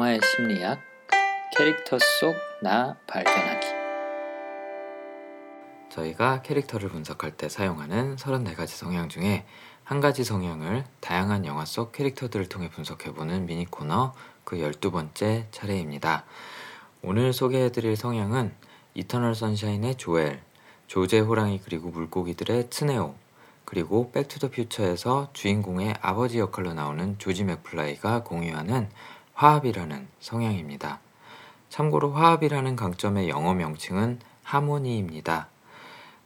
영화의 심리학, 캐릭터 속 나 발견하기. 저희가 캐릭터를 분석할 때 사용하는 34가지 성향 중에 한 가지 성향을 다양한 영화 속 캐릭터들을 통해 분석해보는 미니 코너 그 12번째 차례입니다. 오늘 소개해드릴 성향은 이터널 선샤인의 조엘, 조제 호랑이 그리고 물고기들의 츠네오, 그리고 백투더 퓨처에서 주인공의 아버지 역할로 나오는 조지 맥플라이가 공유하는 화합이라는 성향입니다. 참고로 화합이라는 강점의 영어 명칭은 하모니입니다.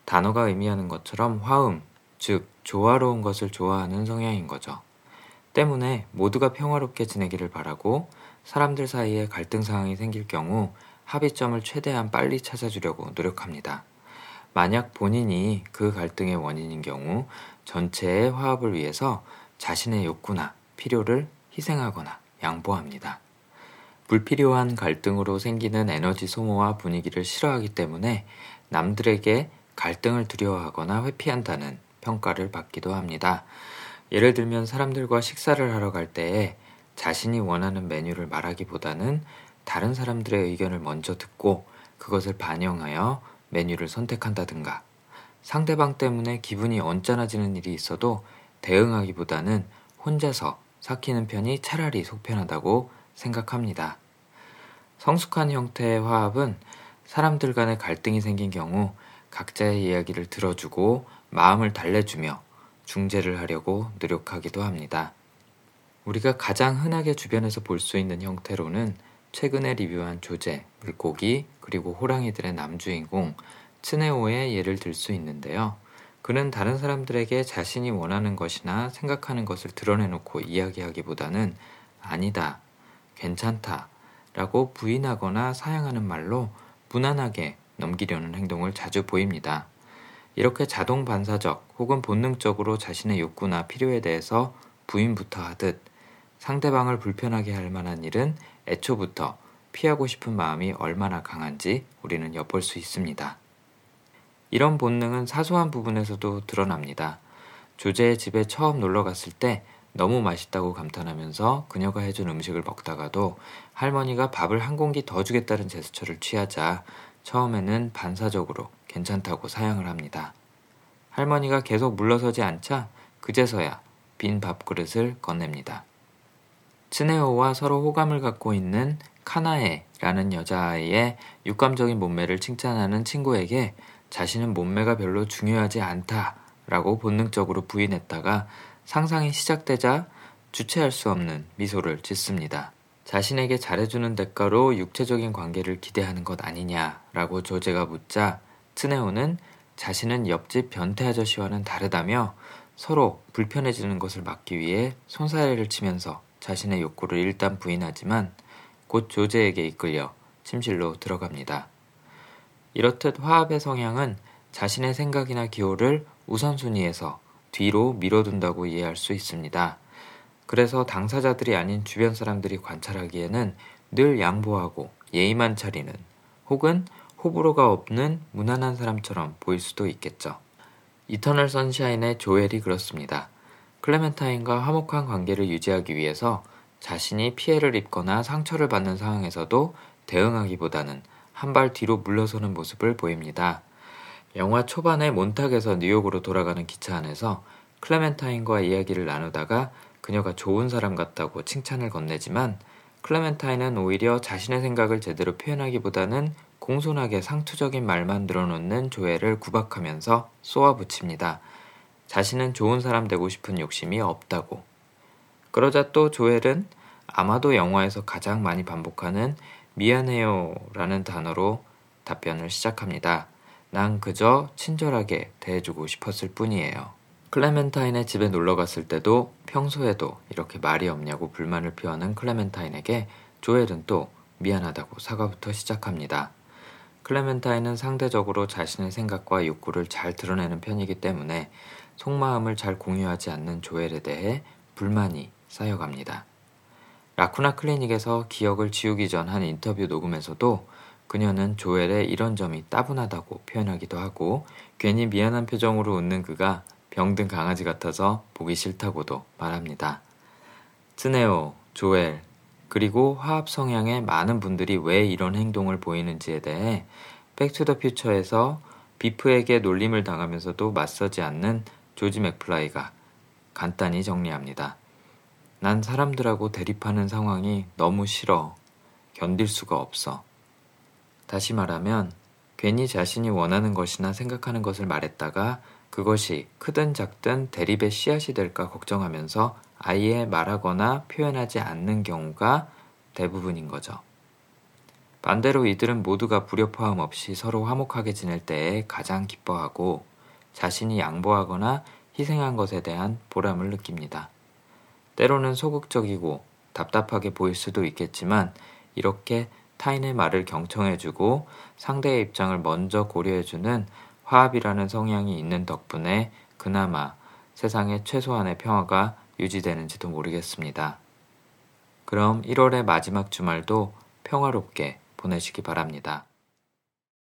단어가 의미하는 것처럼 화음, 즉 조화로운 것을 좋아하는 성향인 거죠. 때문에 모두가 평화롭게 지내기를 바라고 사람들 사이에 갈등 상황이 생길 경우 합의점을 최대한 빨리 찾아주려고 노력합니다. 만약 본인이 그 갈등의 원인인 경우 전체의 화합을 위해서 자신의 욕구나 필요를 희생하거나 양보합니다. 불필요한 갈등으로 생기는 에너지 소모와 분위기를 싫어하기 때문에 남들에게 갈등을 두려워하거나 회피한다는 평가를 받기도 합니다. 예를 들면 사람들과 식사를 하러 갈 때에 자신이 원하는 메뉴를 말하기보다는 다른 사람들의 의견을 먼저 듣고 그것을 반영하여 메뉴를 선택한다든가 상대방 때문에 기분이 언짢아지는 일이 있어도 대응하기보다는 혼자서 삭히는 편이 차라리 속편하다고 생각합니다. 성숙한 형태의 화합은 사람들 간의 갈등이 생긴 경우 각자의 이야기를 들어주고 마음을 달래주며 중재를 하려고 노력하기도 합니다. 우리가 가장 흔하게 주변에서 볼 수 있는 형태로는 최근에 리뷰한 조제, 물고기, 그리고 호랑이들의 남주인공 츠네오의 예를 들 수 있는데요. 그는 다른 사람들에게 자신이 원하는 것이나 생각하는 것을 드러내놓고 이야기하기보다는 아니다, 괜찮다, 라고 부인하거나 사양하는 말로 무난하게 넘기려는 행동을 자주 보입니다. 이렇게 자동 반사적 혹은 본능적으로 자신의 욕구나 필요에 대해서 부인부터 하듯 상대방을 불편하게 할 만한 일은 애초부터 피하고 싶은 마음이 얼마나 강한지 우리는 엿볼 수 있습니다. 이런 본능은 사소한 부분에서도 드러납니다. 조제의 집에 처음 놀러 갔을 때 너무 맛있다고 감탄하면서 그녀가 해준 음식을 먹다가도 할머니가 밥을 한 공기 더 주겠다는 제스처를 취하자 처음에는 반사적으로 괜찮다고 사양을 합니다. 할머니가 계속 물러서지 않자 그제서야 빈 밥그릇을 건넵니다. 츠네오와 서로 호감을 갖고 있는 카나에라는 여자아이의 육감적인 몸매를 칭찬하는 친구에게 자신은 몸매가 별로 중요하지 않다라고 본능적으로 부인했다가 상상이 시작되자 주체할 수 없는 미소를 짓습니다. 자신에게 잘해주는 대가로 육체적인 관계를 기대하는 것 아니냐라고 조제가 묻자 트네오는 자신은 옆집 변태 아저씨와는 다르다며 서로 불편해지는 것을 막기 위해 손사래를 치면서 자신의 욕구를 일단 부인하지만 곧 조제에게 이끌려 침실로 들어갑니다. 이렇듯 화합의 성향은 자신의 생각이나 기호를 우선순위에서 뒤로 밀어둔다고 이해할 수 있습니다. 그래서 당사자들이 아닌 주변 사람들이 관찰하기에는 늘 양보하고 예의만 차리는 혹은 호불호가 없는 무난한 사람처럼 보일 수도 있겠죠. 이터널 선샤인의 조엘이 그렇습니다. 클레멘타인과 화목한 관계를 유지하기 위해서 자신이 피해를 입거나 상처를 받는 상황에서도 대응하기보다는 한 발 뒤로 물러서는 모습을 보입니다. 영화 초반에 몬탁에서 뉴욕으로 돌아가는 기차 안에서 클레멘타인과 이야기를 나누다가 그녀가 좋은 사람 같다고 칭찬을 건네지만 클레멘타인은 오히려 자신의 생각을 제대로 표현하기보다는 공손하게 상투적인 말만 늘어놓는 조엘을 구박하면서 쏘아붙입니다. 자신은 좋은 사람 되고 싶은 욕심이 없다고. 그러자 또 조엘은 아마도 영화에서 가장 많이 반복하는 미안해요 라는 단어로 답변을 시작합니다. 난 그저 친절하게 대해주고 싶었을 뿐이에요. 클레멘타인의 집에 놀러 갔을 때도 평소에도 이렇게 말이 없냐고 불만을 표하는 클레멘타인에게 조엘은 또 미안하다고 사과부터 시작합니다. 클레멘타인은 상대적으로 자신의 생각과 욕구를 잘 드러내는 편이기 때문에 속마음을 잘 공유하지 않는 조엘에 대해 불만이 쌓여갑니다. 라쿠나 클리닉에서 기억을 지우기 전 한 인터뷰 녹음에서도 그녀는 조엘의 이런 점이 따분하다고 표현하기도 하고 괜히 미안한 표정으로 웃는 그가 병든 강아지 같아서 보기 싫다고도 말합니다. 츠네오, 조엘, 그리고 화합 성향의 많은 분들이 왜 이런 행동을 보이는지에 대해 백투더퓨처에서 비프에게 놀림을 당하면서도 맞서지 않는 조지 맥플라이가 간단히 정리합니다. 난 사람들하고 대립하는 상황이 너무 싫어. 견딜 수가 없어. 다시 말하면 괜히 자신이 원하는 것이나 생각하는 것을 말했다가 그것이 크든 작든 대립의 씨앗이 될까 걱정하면서 아예 말하거나 표현하지 않는 경우가 대부분인 거죠. 반대로 이들은 모두가 불협화음 없이 서로 화목하게 지낼 때에 가장 기뻐하고 자신이 양보하거나 희생한 것에 대한 보람을 느낍니다. 때로는 소극적이고 답답하게 보일 수도 있겠지만 이렇게 타인의 말을 경청해주고 상대의 입장을 먼저 고려해주는 화합이라는 성향이 있는 덕분에 그나마 세상에 최소한의 평화가 유지되는지도 모르겠습니다. 그럼 1월의 마지막 주말도 평화롭게 보내시기 바랍니다.